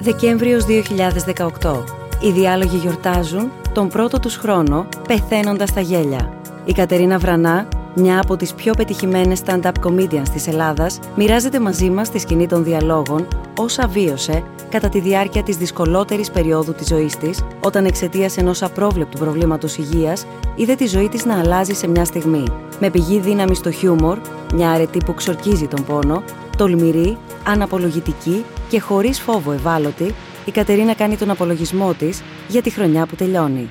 Δεκέμβριος 2018. Οι διάλογοι γιορτάζουν τον πρώτο τους χρόνο πεθαίνοντας τα γέλια. Η Κατερίνα Βρανά, μια από τις πιο πετυχημένες stand-up comedians της Ελλάδας, μοιράζεται μαζί μας στη σκηνή των διαλόγων όσα βίωσε κατά τη διάρκεια της δυσκολότερης περίοδου της ζωής της, όταν εξαιτίας ενός απρόβλεπτου προβλήματος υγείας είδε τη ζωή της να αλλάζει σε μια στιγμή. Με πηγή δύναμη στο χιούμορ, μια αρετή που ξορκίζει τον πόνο, τολμηρή, αναπολογητική και χωρίς φόβο ευάλωτη, η Κατερίνα κάνει τον απολογισμό της για τη χρονιά που τελειώνει.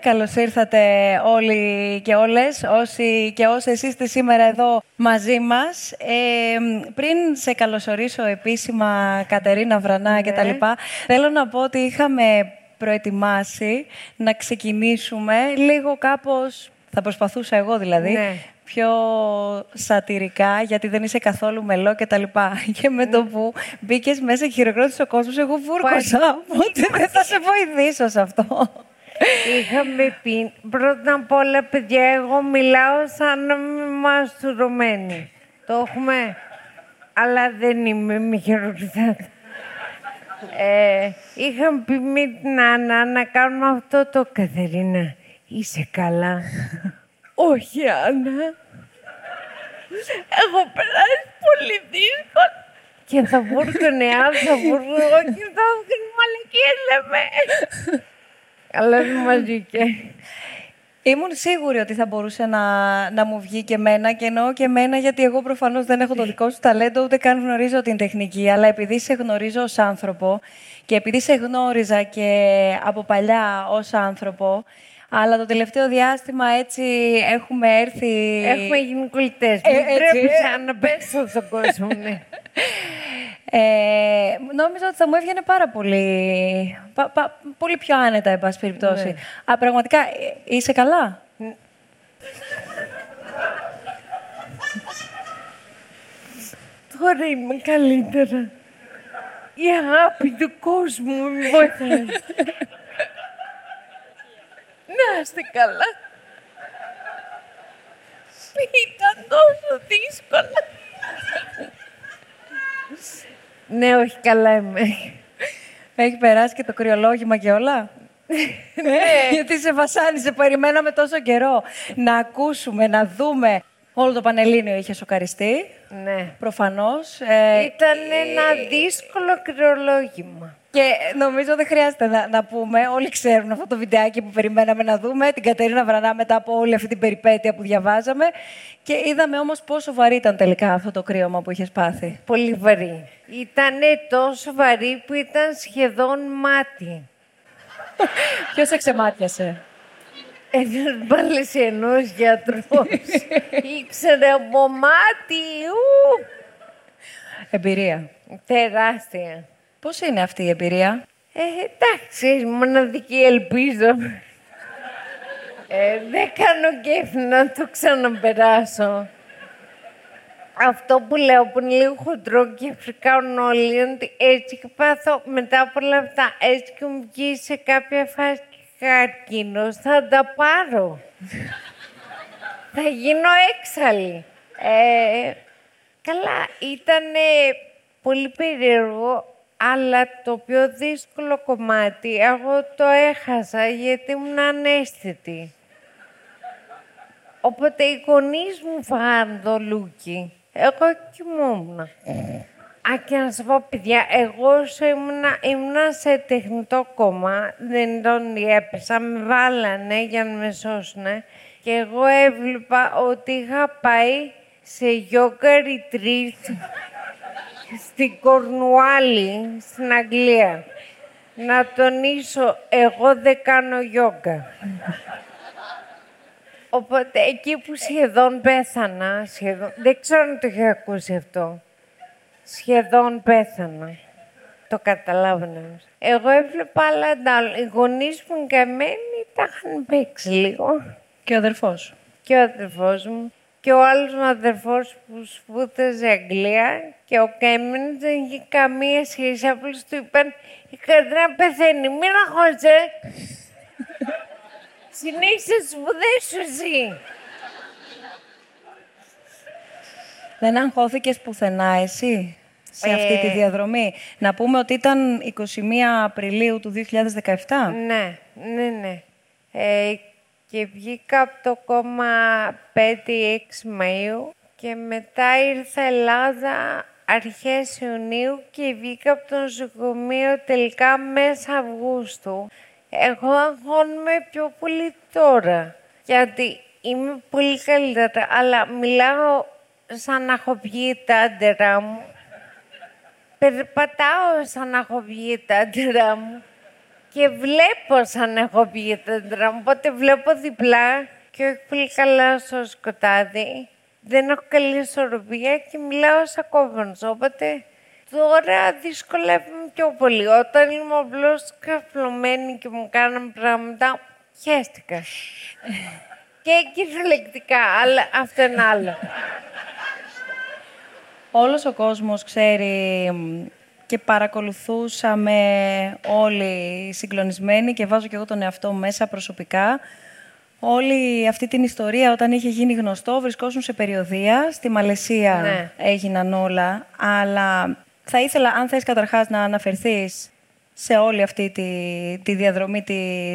Καλώς ήρθατε όλοι και όλες, όσοι και όσες είστε σήμερα εδώ μαζί μας. Ε, πριν σε καλωσορίσω επίσημα Κατερίνα Βρανά ναι. και τα λοιπά, θέλω να πω ότι είχαμε προετοιμάσει να ξεκινήσουμε λίγο κάπως, θα προσπαθούσα εγώ δηλαδή, ναι πιο σατυρικά, γιατί δεν είσαι καθόλου μελό και τα λοιπά. Και με το που μπήκες μέσα και χειροκρότησε ο κόσμος, εγώ βούρκωσα. Ότι δεν θα σε βοηθήσω σε αυτό. Είχαμε πει, πρώτα απ' όλα, παιδιά, εγώ μιλάω σαν να μαστουρωμένη. Το έχουμε, αλλά δεν είμαι, μη χειροκροτάτε. Ε, είχαμε πει με την Άννα να κάνουμε αυτό το Καθερίνα. Είσαι καλά; Όχι, Άννα. Έχω περάσει πολύ δύσκολα. Και θα βούρκωνε αν θα βούρκωνε και θα βγουν μαλακίες λέμε. Αλλά δεν μας βγήκε. Ήμουν σίγουρη ότι θα μπορούσε να, να μου βγει και εμένα και εννοώ και εμένα γιατί εγώ προφανώς δεν έχω το δικό σου ταλέντο ούτε καν γνωρίζω την τεχνική αλλά επειδή σε γνωρίζω ως άνθρωπο και επειδή σε γνώριζα και από παλιά ως άνθρωπο αλλά το τελευταίο διάστημα έτσι έχουμε έρθει... Έχουμε γίνει κολλητές. Ε, Μην να πέσω στον κόσμο, ναι. Ε, νόμιζα ότι θα μου έβγαινε πάρα πολύ, πολύ πιο άνετα, εν πάση περιπτώσει. Ναι. Α, πραγματικά, ε, είσαι καλά; Τώρα είμαι καλύτερα. Η αγάπη του κόσμου με βοηθάει. Να είστε καλά. Ήταν τόσο δύσκολα. ναι, όχι καλά είμαι. Έχει περάσει και το κρυολόγημα και όλα. ναι, γιατί σε βασάνισε, περιμέναμε τόσο καιρό να ακούσουμε, να δούμε. Όλο το Πανελλήνιο είχε σοκαριστεί. Ναι. Προφανώς. Ε, Ήταν ένα δύσκολο κρυολόγημα. Και νομίζω δεν χρειάζεται να, να, πούμε, όλοι ξέρουν αυτό το βιντεάκι που περιμέναμε να δούμε, την Κατερίνα Βρανά μετά από όλη αυτή την περιπέτεια που διαβάζαμε. Και είδαμε όμως πόσο βαρύ ήταν τελικά αυτό το κρύωμα που είχες πάθει. Πολύ βαρύ. Ήταν τόσο βαρύ που ήταν σχεδόν μάτι. Ποιος σε ξεμάτιασε; Ένας παλαισιανό γιατρός. Ήξερε από μάτι. Εμπειρία. Τεράστια. Πώς είναι αυτή η εμπειρία; Ε, εντάξει, μοναδική ελπίζω. Ε, δεν κάνω κέφι να το ξαναπεράσω. Αυτό που λέω που είναι λίγο χοντρό και φρικάουν όλοι είναι ότι έτσι και πάθω μετά από όλα αυτά, έτσι και μου βγει σε κάποια φάση καρκίνος, θα τα πάρω. θα γίνω έξαλλη. Ε, καλά, ήταν πολύ περίεργο αλλά το πιο δύσκολο κομμάτι, εγώ το έχασα γιατί ήμουν ανέστητη. Οπότε οι γονείς μου φάγαν το λούκι. Εγώ κοιμόμουν. Α, και να σας πω, παιδιά, εγώ ήμουνα, ήμουνα σε τεχνητό κόμμα, δεν τον έπεσα, με βάλανε για να με σώσουν. Και εγώ έβλεπα ότι είχα πάει σε yoga retreat στην Κορνουάλη, στην Αγγλία. Να τονίσω, εγώ δεν κάνω γιόγκα. Οπότε εκεί που σχεδόν πέθανα, σχεδόν, δεν ξέρω αν το είχε ακούσει αυτό, σχεδόν πέθανα. Το καταλάβαινα. Εγώ έβλεπα άλλα Οι γονείς μου και εμένα τα είχαν παίξει λίγο. Και ο αδερφός. Και ο αδερφός μου και ο άλλος ο αδερφός που σπούδαζε Αγγλία και ο Κέμιν δεν είχε καμία σχέση. Απλώς του είπαν η Κατρίνα πεθαίνει, μην αγχώσαι. Συνέχισε τις σπουδές σου εσύ. Δεν αγχώθηκες πουθενά εσύ; Σε αυτή τη Ε. διαδρομή. Να πούμε ότι ήταν 21 Απριλίου του 2017. Ναι, ναι, ναι. Ε, και βγήκα από το κόμμα 5-6 Μαΐου και μετά ήρθα Ελλάδα αρχές Ιουνίου και βγήκα από το νοσοκομείο τελικά μέσα Αυγούστου. Εγώ αγχώνομαι πιο πολύ τώρα, γιατί είμαι πολύ καλύτερα, αλλά μιλάω σαν να έχω βγει τα άντερα μου. Περπατάω σαν να έχω βγει τα άντερα μου και βλέπω σαν να έχω βγει τα άντερα μου. Οπότε βλέπω διπλά και όχι πολύ καλά στο σκοτάδι. Δεν έχω καλή ισορροπία και μιλάω σαν κόβονος. Οπότε τώρα δυσκολεύομαι πιο πολύ. Όταν είμαι απλώς καφλωμένη και μου κάναν πράγματα, χαίστηκα. και κυριολεκτικά, αλλά αυτό είναι άλλο. Όλος ο κόσμος ξέρει μ, και παρακολουθούσαμε όλοι συγκλονισμένοι και βάζω και εγώ τον εαυτό μου μέσα προσωπικά. Όλη αυτή την ιστορία όταν είχε γίνει γνωστό βρισκόσουν σε περιοδία. Στη Μαλαισία Ναι. έγιναν όλα. Αλλά θα ήθελα, αν θες καταρχάς να αναφερθείς σε όλη αυτή τη, τη διαδρομή, τη,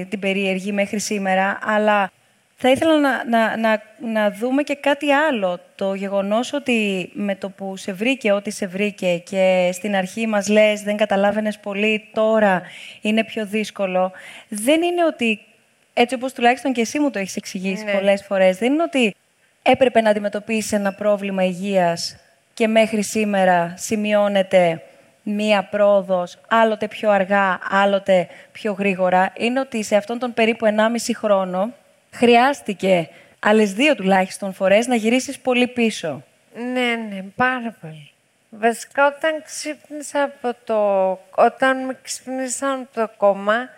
την περίεργη μέχρι σήμερα. Αλλά θα ήθελα να, να, να, να δούμε και κάτι άλλο. Το γεγονός ότι με το που σε βρήκε ό,τι σε βρήκε και στην αρχή μας λες δεν καταλάβαινες πολύ, τώρα είναι πιο δύσκολο. Δεν είναι ότι, έτσι όπως τουλάχιστον και εσύ μου το έχεις εξηγήσει Ναι. πολλές φορές, δεν είναι ότι έπρεπε να αντιμετωπίσεις ένα πρόβλημα υγείας και μέχρι σήμερα σημειώνεται μία πρόοδος, άλλοτε πιο αργά, άλλοτε πιο γρήγορα. Είναι ότι σε αυτόν τον περίπου 1,5 χρόνο χρειάστηκε άλλες δύο τουλάχιστον φορές να γυρίσεις πολύ πίσω. Ναι, ναι, πάρα πολύ. Βασικά όταν ξύπνησα από το... Όταν με ξύπνησαν από το κόμμα,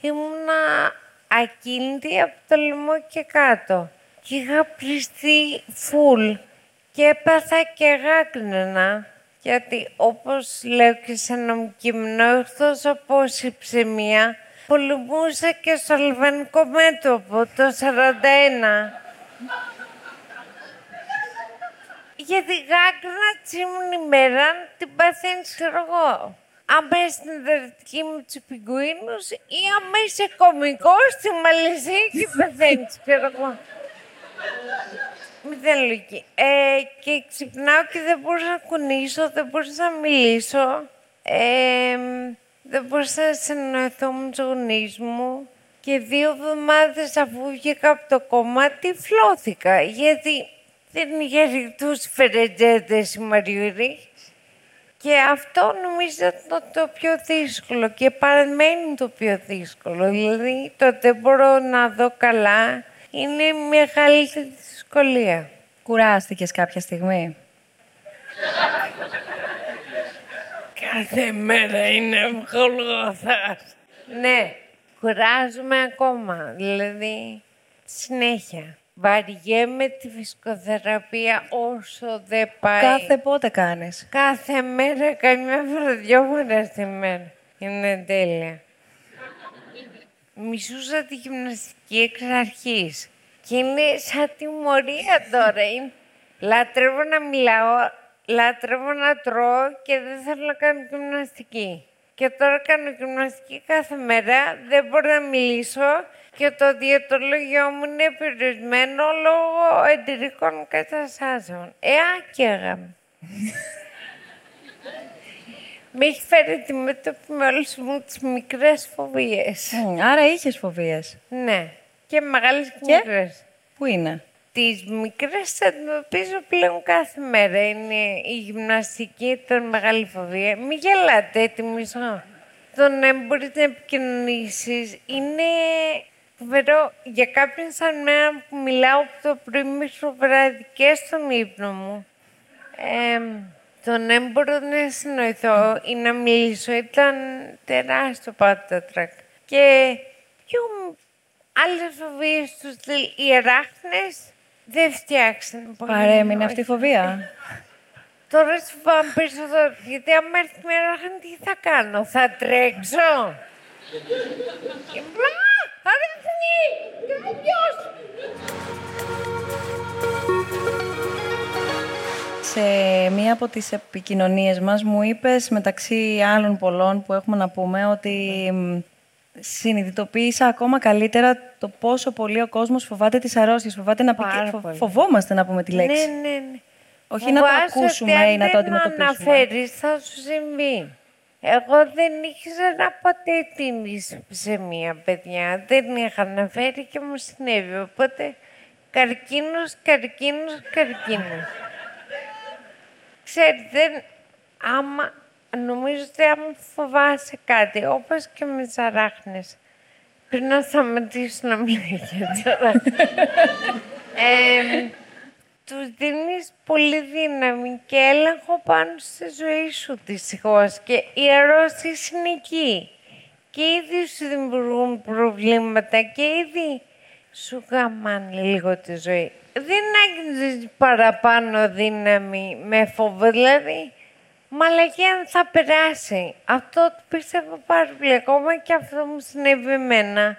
ήμουνα ακίνητη από το λαιμό και κάτω. Και είχα πληστεί φουλ. Και έπαθα και γάκρυνα. Γιατί όπως λέω και σε ένα κείμενο, εκτός από ψημία, πολεμούσα και στο αλβανικό μέτωπο το 41. Γιατί γάκρυνα τσίμουν ημέρα την παθαίνεις, ξέρω εγώ. Άμα είσαι συνδετική με τους πιγκουίνους ή άμα είσαι κωμικός στη Μαλαισία και παθαίνεις, ξέρω εγώ. Μηδέν λογική. Ε, και ξυπνάω και δεν μπορούσα να κουνήσω, δεν μπορούσα να μιλήσω. Ε, δεν μπορούσα να συνεννοηθώ με τους γονείς μου. Και δύο εβδομάδες αφού βγήκα από το κόμμα, τυφλώθηκα. Γιατί δεν είχε ρηκτούς φερετζέτες η Μαριουρή. Και αυτό νομίζω ήταν το πιο δύσκολο και παραμένει το πιο δύσκολο. Δηλαδή, το δεν μπορώ να δω καλά είναι η μεγαλύτερη δυσκολία. Κουράστηκες κάποια στιγμή; Κάθε μέρα είναι Γολγοθάς. Ναι, κουράζομαι ακόμα. Δηλαδή, συνέχεια. Βαριέμαι τη φυσικοθεραπεία όσο δεν πάει. Κάθε πότε κάνεις; Κάθε μέρα, καμιά φορά, δυο φορές τη μέρα. Είναι τέλεια. Μισούσα τη γυμναστική εξ αρχής. Και είναι σαν τιμωρία τώρα. Είναι... Λατρεύω να μιλάω, λατρεύω να τρώω και δεν θέλω να κάνω γυμναστική. Και τώρα κάνω γυμναστική κάθε μέρα, δεν μπορώ να μιλήσω και το διαιτολόγιο μου είναι περιορισμένο λόγω εντυρικών καταστάσεων. Ε, άκαιγα. Με έχει φέρει αντιμέτωπη με όλες μου τις μικρές φοβίες. Μμ, άρα είχες φοβίες. Ναι. Και μεγάλες και, Και; μικρές. Πού είναι; Τις μικρές τις αντιμετωπίζω πλέον κάθε μέρα. Είναι η γυμναστική ήταν μεγάλη φοβία. Μην γελάτε, έτοιμισό. Το να μπορείς να επικοινωνήσεις είναι φοβερό για κάποιον σαν μένα που μιλάω από το πρωί μέχρι το βράδυ και στον ύπνο μου. Ε, το να μπορώ να συνοηθώ ή να μιλήσω ήταν τεράστιο πάντα τρακ. Και πιο άλλες φοβίες τους στυλ, οι αράχνες δεν φτιάξαν πολύ. Παρέμεινε Όχι. αυτή η φοβία. Τώρα σου πάμε περισσότερο, γιατί άμα έρθει μια αράχνη, τι θα κάνω, θα τρέξω; Και μπλα, αράχνη, κάποιος. σε μία από τις επικοινωνίες μας μου είπες μεταξύ άλλων πολλών που έχουμε να πούμε ότι συνειδητοποίησα ακόμα καλύτερα το πόσο πολύ ο κόσμος φοβάται τις αρρώστιες. Φοβάται να πει... Φοβόμαστε να πούμε τη λέξη. Ναι, ναι, ναι. Όχι να το ακούσουμε ή να το αντιμετωπίσουμε. Αν δεν αναφέρεις θα σου συμβεί. Εγώ δεν ήξερα ποτέ την μία παιδιά. Δεν είχα αναφέρει και μου συνέβη. Οπότε καρκίνος, καρκίνος, καρκίνος. Ξέρετε, άμα νομίζω ότι αν φοβάσαι κάτι, όπως και με τις αράχνες, πρέπει να σταματήσω να μιλάω για τις αράχνες. ε, τους δίνεις πολύ δύναμη και έλεγχο πάνω στη ζωή σου δυστυχώς. Και οι αρρώστιες είναι εκεί. Και ήδη σου δημιουργούν προβλήματα και ήδη σου γαμάνε λίγο τη ζωή. Δεν έχει παραπάνω δύναμη με φόβο, δηλαδή μαλακία θα περάσει. Αυτό το πίστευα πάρα πολύ. Ακόμα και αυτό μου συνέβη εμένα.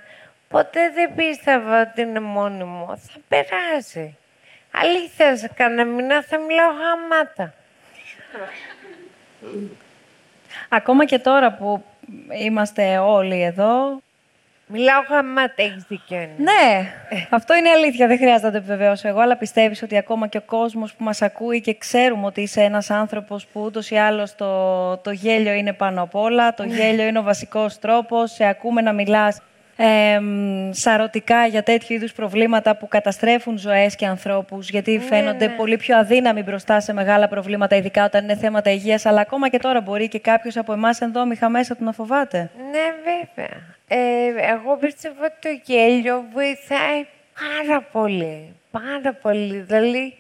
Ποτέ δεν πίστευα ότι είναι μόνιμο. Θα περάσει. Αλήθεια, σε κανένα μήνα θα μιλάω γαμάτα. Ακόμα και τώρα που είμαστε όλοι εδώ... Μιλάω γαμάτα, έχεις δίκιο. Ναι, αυτό είναι αλήθεια, δεν χρειάζεται να το επιβεβαιώσω εγώ, αλλά πιστεύεις ότι ακόμα και ο κόσμος που μας ακούει και ξέρουμε ότι είσαι ένας άνθρωπος που ούτως ή άλλως το, το γέλιο είναι πάνω απ' όλα, το γέλιο είναι ο βασικός τρόπος, σε ακούμε να μιλάς ε, σαρωτικά για τέτοιου είδους προβλήματα που καταστρέφουν ζωές και ανθρώπους, γιατί ναι, φαίνονται ναι. πολύ πιο αδύναμοι μπροστά σε μεγάλα προβλήματα, ειδικά όταν είναι θέματα υγείας, αλλά ακόμα και τώρα μπορεί και κάποιος από εμάς ενδόμηχα μέσα του να φοβάται. Ναι, βέβαια. Ε, εγώ πιστεύω ότι το γέλιο βοηθάει πάρα πολύ. Πάρα πολύ. Δηλαδή,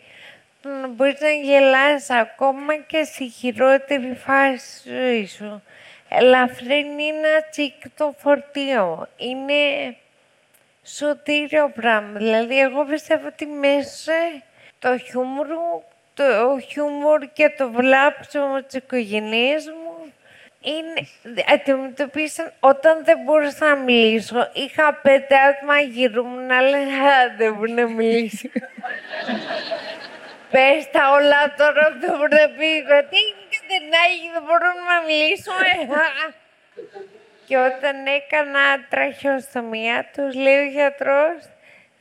μπορείς να γελάς ακόμα και στη χειρότερη φάση της ζωής σου ελαφρύνει ένα τσίκ το φορτίο. Είναι σωτήριο πράγμα. Δηλαδή, εγώ πιστεύω ότι μέσα το χιούμορ, το χιούμορ και το βλάψιμο της οικογένειας μου είναι, αντιμετωπίσαν όταν δεν μπορούσα να μιλήσω. Είχα πέντε άτομα γύρω μου να λένε δεν μπορεί να μιλήσει. Πες τα όλα τώρα, δεν μπορεί να πει. Τι δεν έχει, δεν μπορούμε να μιλήσουμε. και όταν έκανα τραχιοστομία, τους λέει ο γιατρός,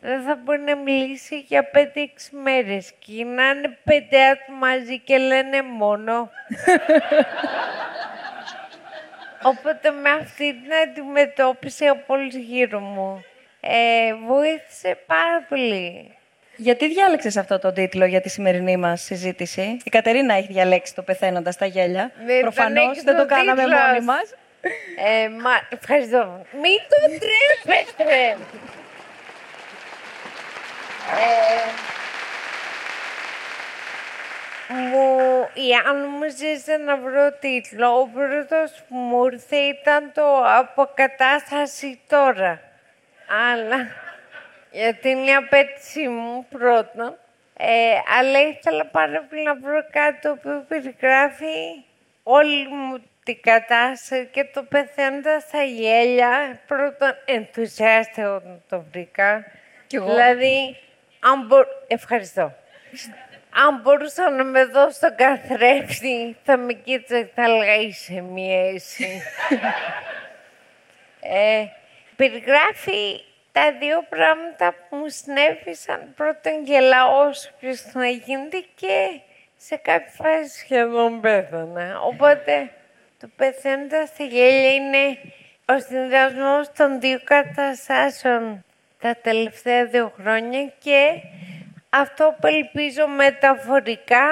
δεν θα μπορεί να μιλήσει για πέντε-έξι μέρες. Και να είναι πέντε άτομα μαζί και λένε μόνο. Οπότε με αυτή την αντιμετώπιση από όλους γύρω μου, ε, βοήθησε πάρα πολύ. Γιατί διάλεξες αυτό το τίτλο για τη σημερινή μας συζήτηση; Η Κατερίνα έχει διαλέξει το πεθαίνοντας στα γέλια. Ναι, Προφανώς δεν το, κάναμε μόνοι μας. Ε, μα, ευχαριστώ. Μην το τρέπεστε. ε, μου, η αν μου ζήσε να βρω τίτλο, ο πρώτος που μου ήρθε ήταν το «Αποκατάσταση τώρα». Αλλά γιατί είναι η απέτησή μου πρώτα. Ε, αλλά ήθελα πάρα πολύ να βρω κάτι το οποίο περιγράφει όλη μου την κατάσταση και το πεθαίνοντα στα γέλια. Πρώτον, ενθουσιάστηκα όταν το βρήκα. Κι εγώ. Δηλαδή, αν ευχαριστώ. αν μπορούσα να με δω στον καθρέφτη, θα με κοίταξε και θα έλεγα είσαι μία εσύ. ε, περιγράφει τα δύο πράγματα που μου συνέβησαν. Πρώτον γελάω όσο ποιος να γίνεται και σε κάποια φάση σχεδόν πέθανα. Οπότε το πεθαίνοντα στη γέλια είναι ο συνδυασμός των δύο καταστάσεων τα τελευταία δύο χρόνια και αυτό που ελπίζω μεταφορικά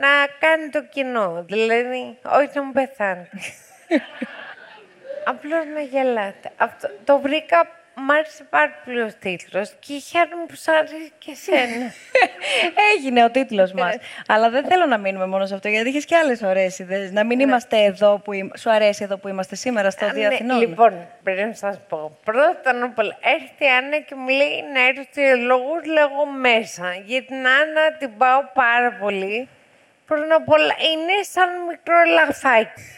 να κάνει το κοινό. Δηλαδή, όχι να μου πεθάνει. Απλώς να γελάτε. Αυτό, το βρήκα Μ' άρεσε πάρα πολύ ο τίτλος και χαίρομαι που σου άρεσε και εσένα. Έγινε ο τίτλος μας. Αλλά δεν θέλω να μείνουμε μόνο σε αυτό, γιατί έχει και άλλες ωραίες ιδέες. Να μην ναι. είμαστε εδώ που σου αρέσει εδώ που είμαστε σήμερα στο Δία ναι, Λοιπόν, πρέπει να σας πω. Πρώτα απ' όλα, έρχεται η Άννα και μου λέει να έρθει λόγου, λέγω μέσα. Γιατί την Άννα την πάω πάρα πολύ. Πρώτα απ' όλα, είναι σαν μικρό λαφάκι.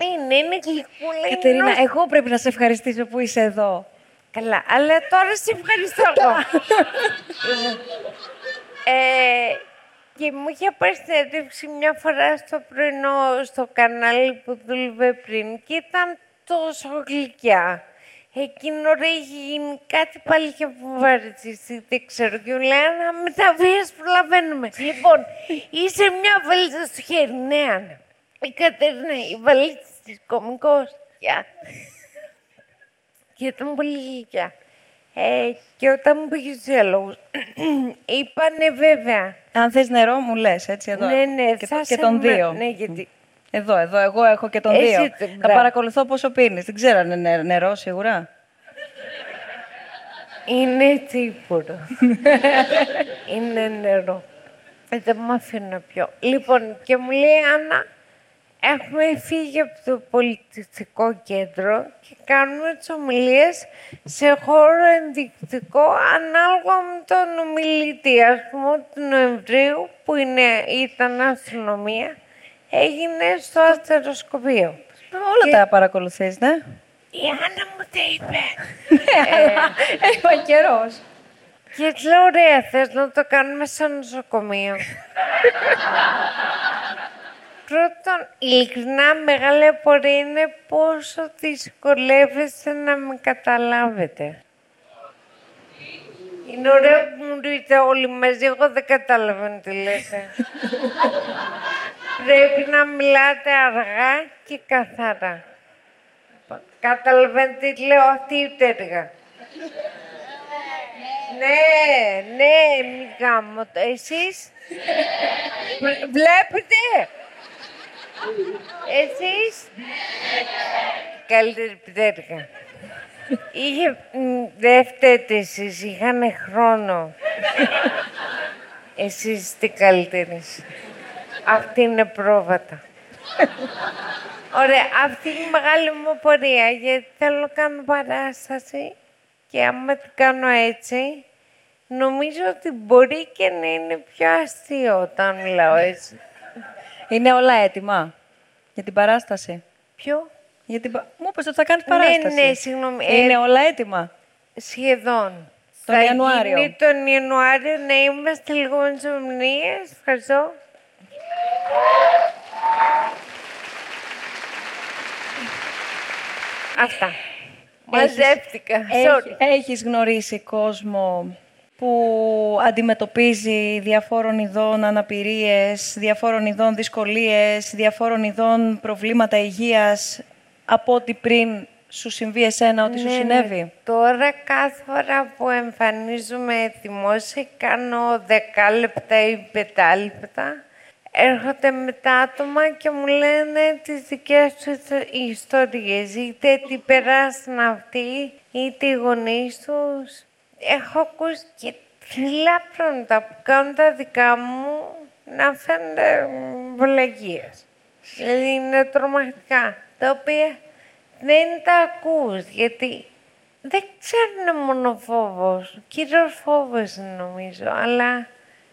Είναι, είναι γλυκούλα. Κατερίνα, εγώ πρέπει να σε ευχαριστήσω που είσαι εδώ. Καλά, αλλά τώρα σε ευχαριστώ εγώ. ε, Και μου είχε πάρει συνέντευξη μια φορά στο πρωινό στο κανάλι που δούλευε πριν και ήταν τόσο γλυκιά. Εκείνο ρε είχε γίνει κάτι πάλι είχε φοβαριστεί, δεν ξέρω. Και μου λέει, να μεταβίες προλαβαίνουμε. λοιπόν, είσαι μια βαλίτσα στο χέρι, ναι, Άννα. Η Κατερίνα, η βαλίτσα της κομικός. Γεια. και ήταν πολύ γλυκιά. Ε, και όταν μου πήγε στους διαλόγους, είπανε βέβαια. Αν θες νερό μου λες, έτσι εδώ. Ναι, ναι, και, θα και σε τον με- δύο. Ναι, γιατί Εδώ, εδώ, εγώ έχω και τον Εσύ δύο. το- Θα μπράβο. παρακολουθώ πόσο πίνεις. Δεν ξέρω αν είναι νε- νερό σίγουρα. είναι τσίπουρο. είναι νερό. Ε, δεν μου αφήνω να πιω. Λοιπόν, και μου λέει, Άννα, έχουμε φύγει από το πολιτιστικό κέντρο και κάνουμε τις ομιλίες σε χώρο ενδεικτικό ανάλογα με τον ομιλητή. Ας πούμε, του Νοεμβρίου, που είναι, ήταν αστυνομία, έγινε στο αστεροσκοπείο. Όλα τα παρακολουθείς, ναι; Η Άννα μου τα είπε. Είπα καιρός. Και της λέω, ωραία, θες να το κάνουμε σε νοσοκομείο. Πρώτον, ειλικρινά μεγάλη απορία είναι πόσο δυσκολεύεστε να με καταλάβετε. Είναι ωραίο που μου το είτε όλοι μαζί, εγώ δεν καταλαβαίνω τι λέτε. Πρέπει να μιλάτε αργά και καθαρά. Καταλαβαίνετε τι λέω, αυτή η τέργα. Ναι, ναι, μη γάμο το. Εσείς; Βλέ- βλέπετε; Εσείς; Καλύτερη πτέρυγα. Είχε, μ, δεν φταίτε εσείς, είχανε χρόνο. Εσείς είστε καλύτερες. Αυτή είναι πρόβατα. Ωραία, αυτή είναι η μεγάλη μου απορία, γιατί θέλω να κάνω παράσταση και άμα την κάνω έτσι, νομίζω ότι μπορεί και να είναι πιο αστείο όταν μιλάω έτσι. Είναι όλα έτοιμα για την παράσταση. Ποιο; Για την... πα- Μου είπες ότι θα κάνεις Ναι, παράσταση. ναι, συγγνώμη. Ε, Είναι όλα έτοιμα. Σχεδόν. Τον Θα Ιανουάριο. γίνει τον Ιανουάριο να είμαστε λίγο με τις ομιλίες. Ευχαριστώ. Αυτά. Μαζεύτηκα. Sorry. Έχ- Έχεις γνωρίσει κόσμο που αντιμετωπίζει διαφόρων ειδών αναπηρίες, διαφόρων ειδών δυσκολίες, διαφόρων ειδών προβλήματα υγείας από ό,τι πριν σου συμβεί εσένα, ό,τι σου Ναι, ναι. συνέβη; Τώρα κάθε φορά που εμφανίζομαι δημόσια κάνω δεκάλεπτα ή πεντάλεπτα. Έρχονται μετά άτομα και μου λένε τις δικές τους ιστορίες. Είτε τι περάσαν αυτοί, είτε οι γονείς τους. Έχω ακούσει και τρελά πράγματα που κάνουν τα δικά μου να φαίνονται βλαγίες. Δηλαδή είναι τρομακτικά. Τα οποία δεν τα ακούς, γιατί δεν ξέρουν μόνο φόβος. Κύριος φόβος είναι, νομίζω, αλλά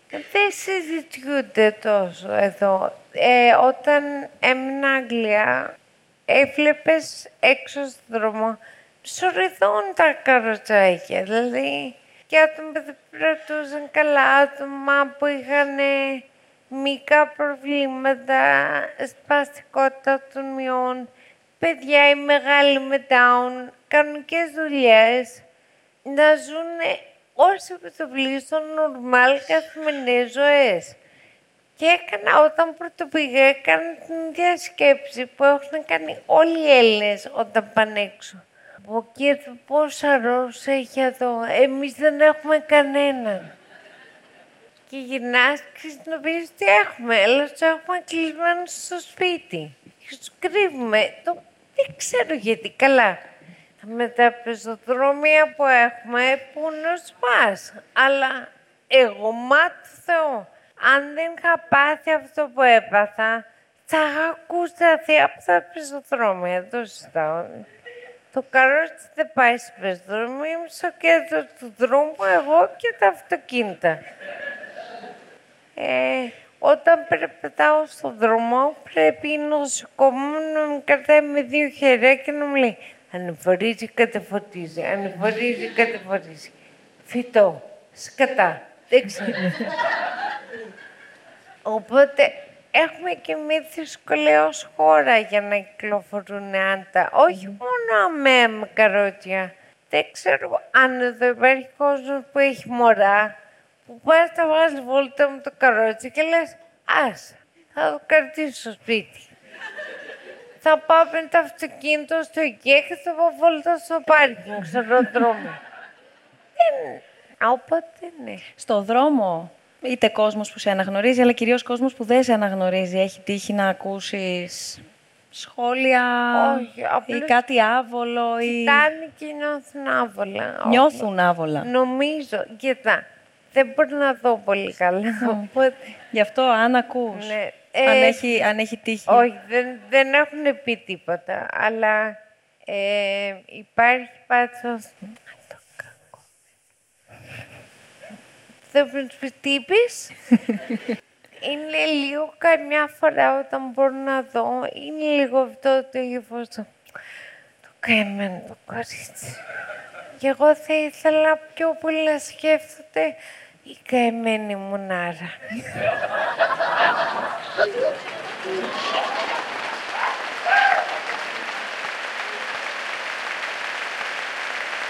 δεν συζητιούνται τόσο εδώ. Ε, όταν έμεινα Αγγλία, έβλεπες έξω στον δρόμο σωριδών τα καροτσάκια, δηλαδή και άτομα που δεν περνούσαν καλά, άτομα που είχαν μικρά προβλήματα, σπαστικότητα των μειών, παιδιά οι μεγάλοι με down, κανονικές δουλειές, να ζουν όσο επιτοπλίστων νορμάλ καθημερινές ζωές. Και έκανα, όταν πρώτο πήγα, έκανα την ίδια σκέψη που έχουν κάνει όλοι οι Έλληνες όταν πάνε έξω. Ο κύριος πόσα ροζ έχει εδώ, εμείς δεν έχουμε κανέναν. Και γυρνάς και συνειδητοποιείς τι έχουμε, αλλά τους έχουμε κλεισμένους στο σπίτι. Και τους κρύβουμε. Το... Δεν ξέρω γιατί, καλά. Με τα πεζοδρόμια που έχουμε, πού να σου πας. Αλλά εγώ, μα του Θεού, αν δεν είχα πάθει αυτό που έπαθα, θα είχα ακούσει τα θεία από τα πεζοδρόμια. Το συζητάω. Το καρότσι δεν πάει στο πεζοδρόμιο, είμαι στο κέντρο του δρόμου, εγώ και τα αυτοκίνητα. Ε, όταν περπατάω στον δρόμο, πρέπει η νοσοκόμα να με κρατάει με δύο χέρια και να μου λέει ανεφορίζει, κατεφορίζει, ανεφορίζει, κατεφορίζει. Φυτό, σκατά, δεν ξέρω. Οπότε έχουμε και εμεί δυσκολία ως χώρα για να κυκλοφορούν άντα. Όχι μόνο αμέ με καρότια. Δεν ξέρω αν εδώ υπάρχει κόσμος που έχει μωρά, που πάει να βγάλει βόλτα με το καρότσι και λες «Άσε, θα το κρατήσω στο σπίτι». θα πάω με το αυτοκίνητο στο ΙΚΕ και θα πάω βόλτα στο πάρκινγκ, στον δρόμο. Δεν... Οπότε ναι. Στο δρόμο, είτε κόσμος που σε αναγνωρίζει, αλλά κυρίως κόσμος που δεν σε αναγνωρίζει, έχει τύχει να ακούσεις σχόλια Όχι, ή απλώς κάτι άβολο ή... Κοιτάνε και νιώθουν άβολα. Νιώθουν άβολα. Νομίζω, κοίτα, δεν μπορώ να δω πολύ καλά. Οπότε, Γι' αυτό αν ακούς, ναι. αν, Ε, έχει, αν έχει τύχει. Όχι, δεν, δεν έχουν πει τίποτα, αλλά ε, υπάρχει πάντως... Δεν πρέπει να του τι είπες; Είναι λίγο καμιά φορά όταν μπορώ να δω, είναι λίγο αυτό το ύφος του. Το καημένο το κορίτσι. Και εγώ θα ήθελα πιο πολύ να σκέφτονται η καημένη μουνάρα.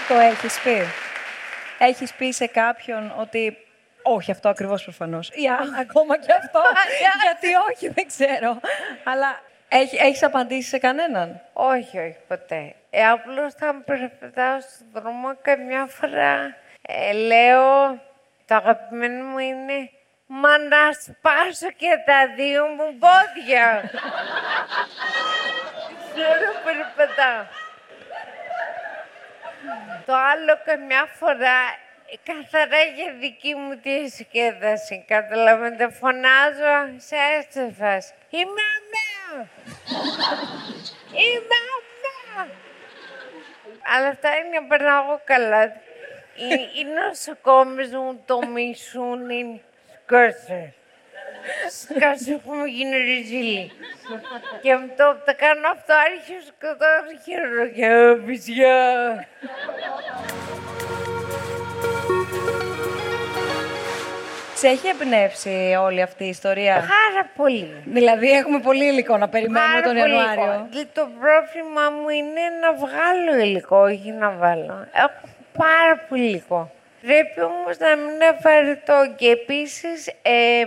Το έχεις πει. Έχεις πει σε κάποιον ότι όχι αυτό ακριβώς προφανώς. Ή α, ακόμα και αυτό. γιατί όχι, δεν ξέρω. Αλλά έχει, έχεις απαντήσει σε κανέναν; Όχι, όχι, ποτέ. Ε, απλώς θα περπατάω στον δρόμο καμιά φορά. Ε, λέω, το αγαπημένο μου είναι «Μα να σπάσω και τα δύο μου πόδια». Ξέρω, περπατάω. Το άλλο καμιά φορά, ε, καθαρά για δική μου τη διασκέδαση, καταλαβαίνετε, φωνάζω σε έστεφας. Είμαι αμαία! Είμαι αμαία! Αλλά αυτά είναι να περνάω εγώ καλά. Οι, οι νοσοκόμες μου το μισούν, είναι σκάσε. Σκάσε, έχουμε γίνει ρεζίλοι. και με το που τα κάνω αυτό, άρχισε και το αρχίζω και παιδιά. Σε έχει εμπνεύσει όλη αυτή η ιστορία; Πάρα πολύ. Δηλαδή έχουμε πολύ υλικό να περιμένουμε Πάρα τον πολύ Ιανουάριο. υλικό. Δηλαδή, Το πρόβλημα μου είναι να βγάλω υλικό, όχι να βάλω. Έχω πάρα πολύ υλικό. Πρέπει όμως να μην είναι βαρετό και επίσης ε,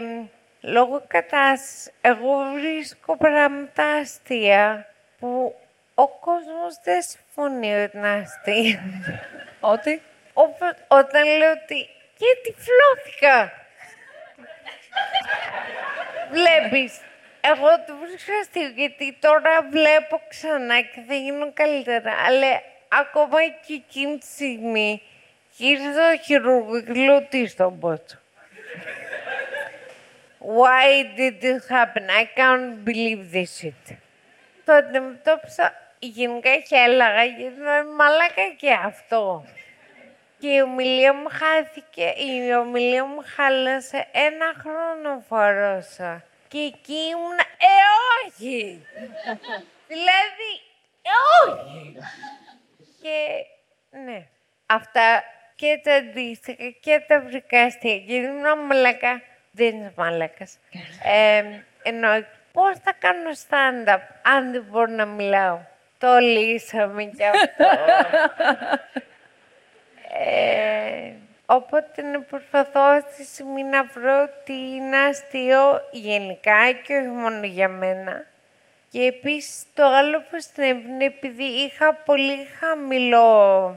λόγω κατάστασης εγώ βρίσκω πράγματα αστεία που ο κόσμος δεν συμφωνεί ότι είναι αστεία. Ότι; Όποτε- όταν λέω ότι και τυφλώθηκα. Βλέπεις, εγώ το βρίσκω αστείο γιατί τώρα βλέπω ξανά και θα γίνω καλύτερα. Αλλά ακόμα και εκείνη τη στιγμή γύρισα στο χειρούργο και λέω τι στον πότσο. Why did this happen? I can't believe this shit. Το αντιμετώπισα γενικά και έλεγα γιατί είναι μαλάκα και αυτό. Και η ομιλία μου χάθηκε, η ομιλία μου χάλασε ένα χρόνο φορώσα. Και εκεί ήμουν, ε όχι! δηλαδή, ε όχι! Και ναι, αυτά και τα αντίστοιχα και τα βρικάστια. Γιατί ήμουν μαλακά, δεν είναι μαλακάς. Ε, ενώ πώς θα κάνω stand-up αν δεν μπορώ να μιλάω; Το λύσαμε κι αυτό. Ε, οπότε να προσπαθώ αυτή τη στιγμή να βρω τι είναι αστείο γενικά και όχι μόνο για μένα. Και επίσης το άλλο που συνέβαινε επειδή είχα πολύ χαμηλό...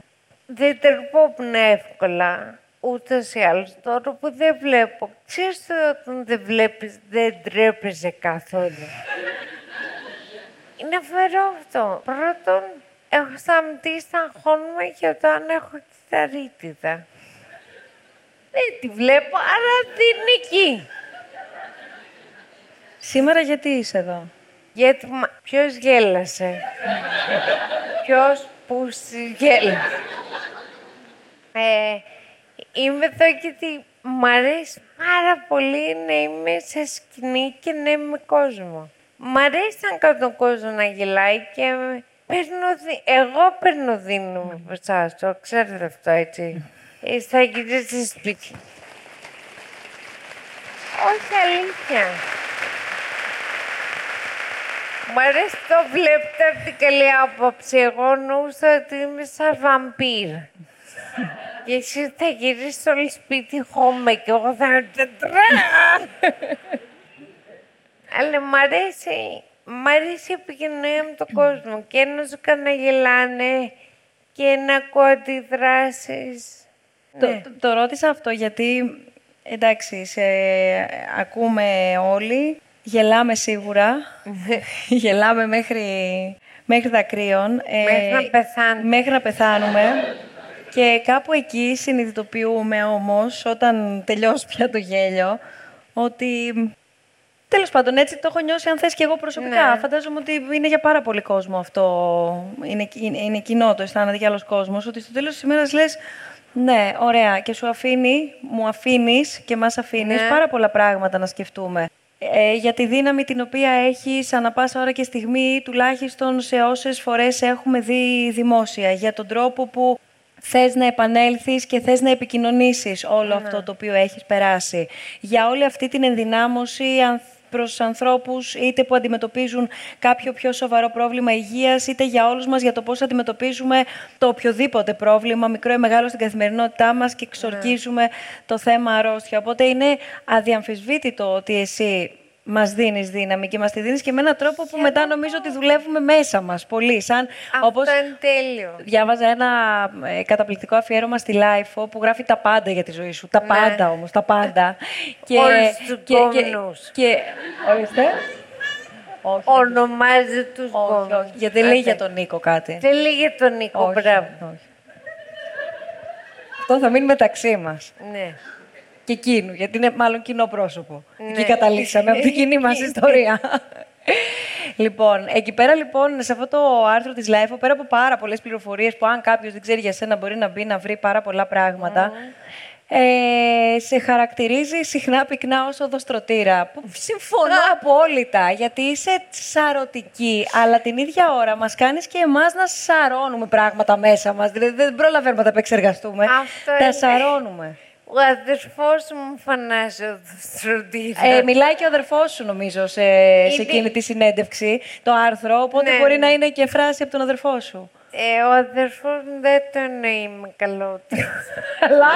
Δεν τρεπόμουν εύκολα ούτως ή άλλως. Τώρα που δεν βλέπω, ξέρεις το όταν δεν βλέπεις δεν τρέπεσαι καθόλου. Είναι φερό αυτό. Πρώτον, έχω σταματήσει να αγχώνομαι για το αν έχω κυταρίτιδα. Δεν τη βλέπω, άρα δεν είναι εκεί. Σήμερα γιατί είσαι εδώ; Γιατί μα... ποιος γέλασε; ποιος που γέλασε; Ε, είμαι εδώ γιατί μ' αρέσει πάρα πολύ να είμαι σε σκηνή και να είμαι με κόσμο. Μ' αρέσει να κάνω τον κόσμο να γελάει και παίρνω, δι- εγώ παίρνω δίνομαι από εσάς, το ξέρετε αυτό έτσι. Ε, θα κοιτάξετε σπίτι. Όχι αλήθεια. Μ' αρέσει το βλέπετε από την καλή άποψη. Εγώ νούσα ότι είμαι σαν βαμπύρ. Και εσύ θα γυρίσεις όλη σπίτι χώμε και εγώ θα τετρά. Αλλά μ' αρέσει, μ' αρέσει η επικοινωνία με τον κόσμο και να σου γελάνε και να ακούω αντιδράσεις. Το, ναι. το, το, ρώτησα αυτό γιατί, εντάξει, σε ακούμε όλοι, γελάμε σίγουρα, ναι. γελάμε μέχρι, μέχρι δακρύων. Ε, μέχρι να πεθάνουμε. Μέχρι να πεθάνουμε. Και κάπου εκεί συνειδητοποιούμε όμως, όταν τελειώσει πια το γέλιο, ότι Τέλος πάντων, έτσι το έχω νιώσει αν θες και εγώ προσωπικά. Ναι. Φαντάζομαι ότι είναι για πάρα πολύ κόσμο αυτό. Είναι, είναι, είναι κοινό το αισθάνεται για άλλος κόσμος. Ότι στο τέλος της ημέρας λες, ναι, ωραία. Και σου αφήνει, μου αφήνεις και μας αφήνεις ναι. πάρα πολλά πράγματα να σκεφτούμε. Ε, για τη δύναμη την οποία έχεις ανά πάσα ώρα και στιγμή, τουλάχιστον σε όσες φορές έχουμε δει δημόσια. Για τον τρόπο που θες να επανέλθεις και θες να επικοινωνήσεις όλο ναι. αυτό το οποίο έχεις περάσει. Για όλη αυτή την ενδυνάμωση, αν προς ανθρώπους είτε που αντιμετωπίζουν κάποιο πιο σοβαρό πρόβλημα υγείας, είτε για όλους μας για το πώς αντιμετωπίζουμε το οποιοδήποτε πρόβλημα, μικρό ή μεγάλο στην καθημερινότητά μας και εξορκίζουμε το θέμα αρρώστια. Οπότε είναι αδιαμφισβήτητο ότι εσύ μας δίνεις δύναμη και μας τη δίνεις και με έναν τρόπο που μετά νομίζω ότι δουλεύουμε μέσα μας πολύ. Σαν, Αυτό όπως είναι τέλειο. Διάβαζα ένα ε, καταπληκτικό αφιέρωμα στη Life που γράφει τα πάντα για τη ζωή σου. Τα ναι. πάντα όμως, τα πάντα. και, Όλους τους και, και, και, Ορίστε. Όχι, Ονομάζει τους όχι, Γιατί δεν λέει για τον Νίκο κάτι. Δεν λέει για τον Νίκο, όχι, μπράβο. Όχι. Αυτό θα μείνει μεταξύ μας. Ναι και εκείνου, γιατί είναι μάλλον κοινό πρόσωπο. Ναι. Εκεί καταλήξαμε από την κοινή μας ιστορία. λοιπόν, εκεί πέρα λοιπόν, σε αυτό το άρθρο της Life, πέρα από πάρα πολλές πληροφορίες που αν κάποιος δεν ξέρει για σένα μπορεί να μπει να βρει πάρα πολλά πράγματα, ε, σε χαρακτηρίζει συχνά πυκνά ως οδοστρωτήρα. Που συμφωνώ απόλυτα, γιατί είσαι σαρωτική, αλλά την ίδια ώρα μας κάνεις και εμάς να σαρώνουμε πράγματα μέσα μας. Δηλαδή δεν προλαβαίνουμε να τα επεξεργαστούμε. Αυτό τα σαρώνουμε. Ο αδερφός μου φανάζει ο Ε, μιλάει και ο αδερφός σου, νομίζω, σε, σε εκείνη τη συνέντευξη, το άρθρο. Οπότε ναι, μπορεί ναι. να είναι και φράση από τον αδερφό σου. Ε, ο αδερφός μου δεν το εννοεί με καλό Αλλά.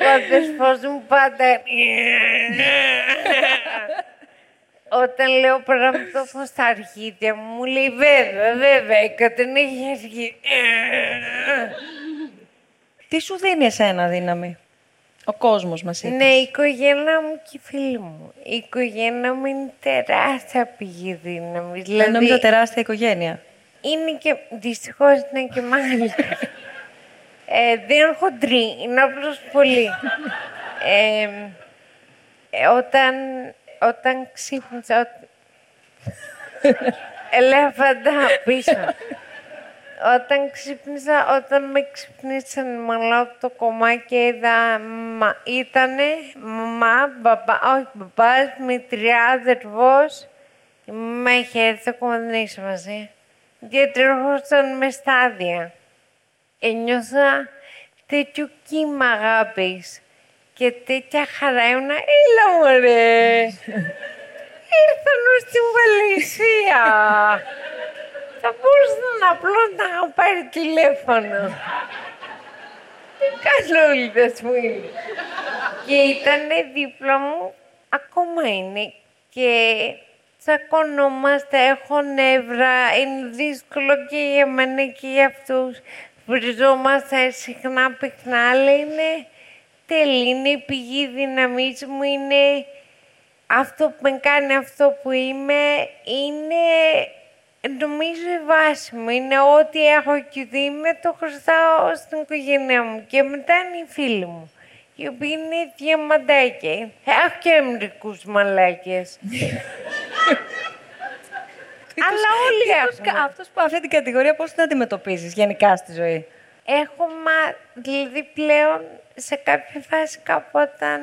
ο αδερφός μου πάντα. Όταν λέω πράγματα όπως τα αρχίδια μου, μου λέει βέβαια, βέβαια, κατ' έχει αρχή. Τι σου δίνει εσένα δύναμη, ο κόσμος μας είπες. Ναι, η οικογένεια μου και οι φίλοι μου. Η οικογένεια μου είναι τεράστια πηγή δύναμης. Δηλαδή, νομίζω τεράστια οικογένεια. Είναι και, δυστυχώς είναι και μάλιστα. ε, δεν είναι χοντρή, είναι απλώς πολύ. Ε, ε, όταν, όταν ξύπνησα... Ελέφαντα πίσω. Όταν ξύπνησα, όταν με ξυπνήσαν μαλάω το κομμάτι και είδα, μα, ήτανε μαμά, μπαμπά, όχι μπαμπάς, μητριάς, αδερφός και με είχε έρθει ακόμα δεν έχει μαζί. Και τρέχονταν με στάδια. Ένιωσα τέτοιο κύμα αγάπης και τέτοια χαρά ήμουνα, έλα μωρέ, ήρθαν στην Βαλαισία θα μπορούσαν απλώ να πάρει τηλέφωνο. Τι καλούλιδες μου είναι. Και ήταν δίπλα μου, ακόμα είναι. Και τσακωνόμαστε, έχω νεύρα, είναι δύσκολο και για μένα και για αυτούς. Βριζόμαστε συχνά πυκνά, αλλά είναι τέλει, είναι η πηγή δύναμής μου, είναι αυτό που με κάνει αυτό που είμαι, είναι Νομίζω η βάση μου είναι ότι έχω και με το χρωστάω στην οικογένειά μου και μετά είναι οι φίλοι μου, οι οποίοι είναι διαμαντάκια. Έχω και μερικούς μαλάκες. Αλλά όλοι έχουν. Αυτός που αυτή την κατηγορία πώς την αντιμετωπίζεις γενικά στη ζωή; Έχω μα, δηλαδή πλέον σε κάποια φάση κάπου όταν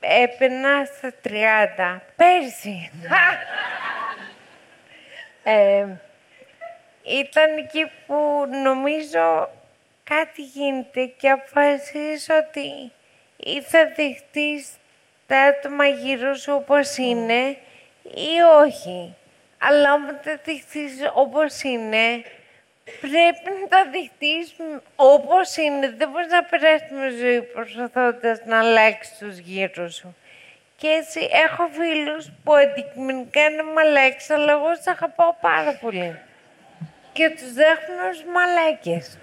έπαιρνα στα 30, πέρσι. Ε, ήταν εκεί που νομίζω κάτι γίνεται και αποφασίζεις ότι ή θα δεχτείς τα άτομα γύρω σου όπως είναι ή όχι. Αλλά όταν τα δειχτείς όπως είναι, πρέπει να τα δειχτείς όπως είναι. Δεν μπορείς να περάσεις με ζωή προσπαθώντας να αλλάξεις τους γύρω σου. Και έτσι έχω φίλους που αντικειμενικά είναι μαλάκες, αλλά εγώ τους αγαπάω πάρα πολύ. Και τους δέχομαι ως μαλάκες.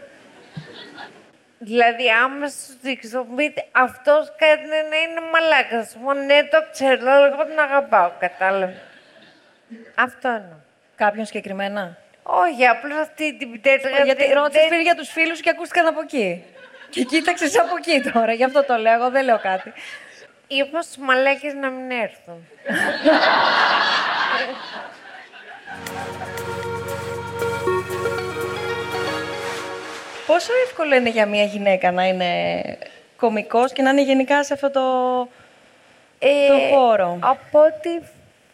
Δηλαδή, άμα σου δείξω, πείτε αυτός κάτι να είναι μαλάκας. Μου ναι, το ξέρω, αλλά εγώ τον αγαπάω, κατάλαβες. Αυτό εννοώ. Κάποιον συγκεκριμένα; Όχι, απλώς αυτή την πιτέτρα. Γιατί ρώτησες πριν για τους φίλους και ακούστηκαν από εκεί. Και κοίταξες από εκεί τώρα, γι' αυτό το λέω. Εγώ δεν λέω κάτι. Είπα στους μαλάκες να μην έρθουν. Πόσο εύκολο είναι για μια γυναίκα να είναι κωμικός και να είναι γενικά σε αυτό το, Ε, το χώρο; Από ό,τι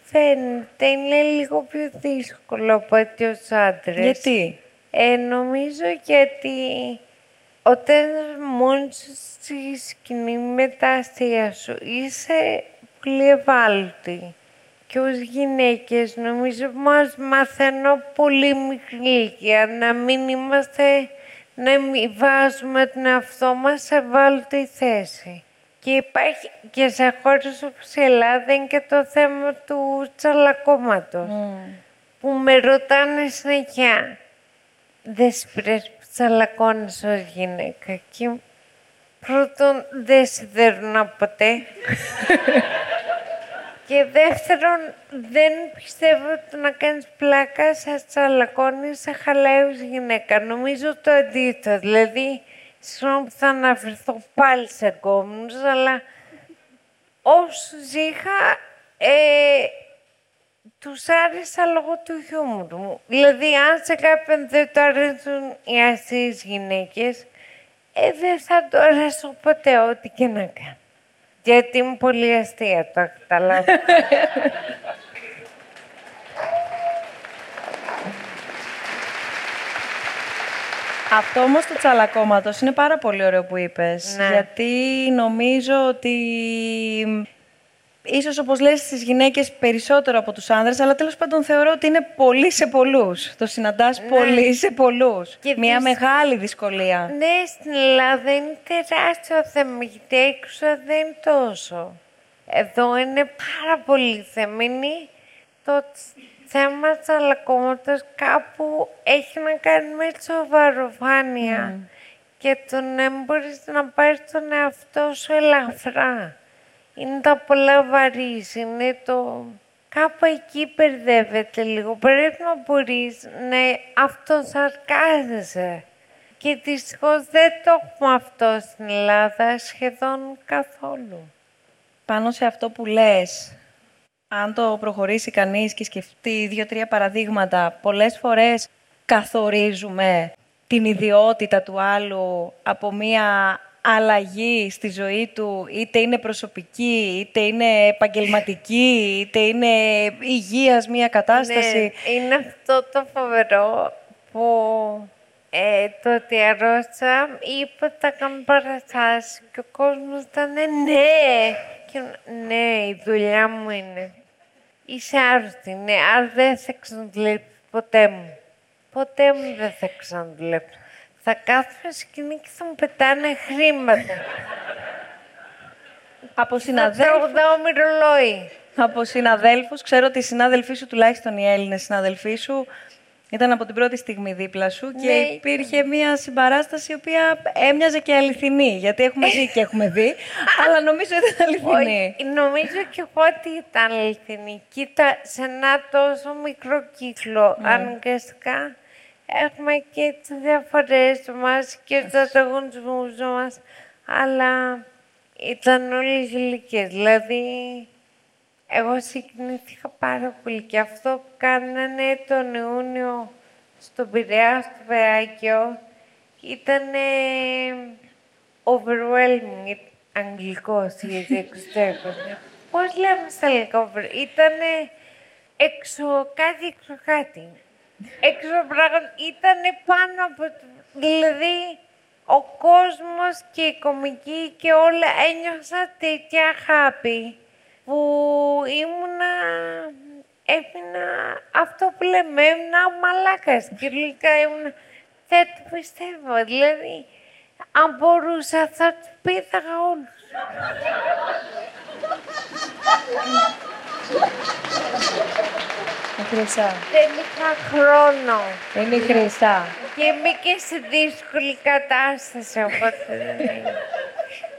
φαίνεται, είναι λίγο πιο δύσκολο από ότι ως άντρες. Γιατί; Ε, νομίζω γιατί όταν μόνος σου στη σκηνή με τα αστεία σου είσαι πολύ ευάλωτη. Και ως γυναίκες νομίζω μας μαθαίνω πολύ μικρή ηλικία να μην είμαστε, να μην βάζουμε τον εαυτό μας σε ευάλωτη θέση. Και υπάρχει και σε χώρες όπως η Ελλάδα είναι και το θέμα του τσαλακώματος. Που με ρωτάνε συνέχεια, δεν σπηρές που τσαλακώνεις ως γυναίκα. Και πρώτον, δεν σιδέρωνα ποτέ. και δεύτερον, δεν πιστεύω ότι να κάνεις πλάκα σε τσαλακώνεις σε χαλάει ως γυναίκα. Νομίζω το αντίθετο. Δηλαδή, συγγνώμη που θα αναφερθώ πάλι σε κόμμους, αλλά όσους είχα, ε, τους άρεσα λόγω του χιούμορ μου. Δηλαδή, αν σε κάποιον δεν το αρέσουν οι αστείες γυναίκες, ε, δεν θα το αρέσω ποτέ, ό,τι και να κάνω. Γιατί είμαι πολύ αστεία, το καταλάβω. Αυτό όμως του τσαλακώματος είναι πάρα πολύ ωραίο που είπες. Ναι. Γιατί νομίζω ότι ίσως όπως λες στις γυναίκες περισσότερο από τους άνδρες, αλλά τέλος πάντων θεωρώ ότι είναι πολύ σε πολλούς. Το συναντάς πολύ σε πολλούς. Και Μια δυσ- μεγάλη δυσκολία. ναι, στην Ελλάδα είναι τεράστιο θέμα, γιατί έξω δεν είναι τόσο. Εδώ είναι πάρα πολύ θεμένη. Το τ- θέμα της αλακώματος κάπου έχει να κάνει με τη σοβαροφάνεια. Και το να μην μπορείς να πάρεις τον εαυτό σου ελαφρά. Είναι τα πολλά βαρύς, είναι το... Κάπου εκεί μπερδεύεται λίγο. Πρέπει να μπορείς να αυτοσαρκάζεσαι. Και δυστυχώς δεν το έχουμε αυτό στην Ελλάδα σχεδόν καθόλου. Πάνω σε αυτό που λες, αν το προχωρήσει κανείς και σκεφτεί δύο-τρία παραδείγματα, πολλές φορές καθορίζουμε την ιδιότητα του άλλου από μία αλλαγή στη ζωή του, είτε είναι προσωπική, είτε είναι επαγγελματική, είτε είναι υγείας μία κατάσταση; Ναι, είναι αυτό το φοβερό που ε, το ότι αρρώστησα είπε ότι θα κάνω παραστάσεις και ο κόσμος ήταν ναι. Και, ναι, η δουλειά μου είναι. Είσαι άρρωστη, ναι, άρα δεν θα ξαναδουλέψει ποτέ μου. Ποτέ μου δεν θα ξαναδουλέψω. Θα κάθομαι σκηνή και θα μου πετάνε χρήματα. Από θα συναδέλφους, τραγουδάω μυρολόι. από συναδέλφους, ξέρω ότι οι συνάδελφοί σου, τουλάχιστον οι Έλληνες συναδελφοί σου, ήταν από την πρώτη στιγμή δίπλα σου και Ναι. υπήρχε μια συμπαράσταση η οποία έμοιαζε και αληθινή. Γιατί έχουμε ζει και έχουμε δει, αλλά νομίζω ήταν αληθινή. Όχι, νομίζω και εγώ ότι ήταν αληθινή. Κοίτα, σε ένα τόσο μικρό κύκλο, αναγκαστικά έχουμε και τις διαφορές μας και τους ανταγωνισμούς μας, αλλά ήταν όλες ηλικίες. Δηλαδή, εγώ συγκινήθηκα πάρα πολύ και αυτό που κάνανε τον Ιούνιο στον Πειραιά, στο Βεάκιο, ήταν overwhelming, αγγλικός γιατί εξωτερικός. Πώς λέμε στα ελληνικά, over- ήταν έξω κάτι, έξω κάτι. Έξω πράγμα, ήταν πάνω από το... Δηλαδή, ο κόσμος και η κομική και όλα ένιωσα τέτοια αγάπη που ήμουνα έμεινα αυτό που λέμε, έμεινα μαλάκας. Κυριολεκτικά ήμουνα, δεν το πιστεύω. Δηλαδή, αν μπορούσα θα του πήδαγα όλους. Η Χρυσά. Δεν είχα χρόνο. Είναι η Χρυσά. Και είμαι και σε δύσκολη κατάσταση, οπότε δεν είναι.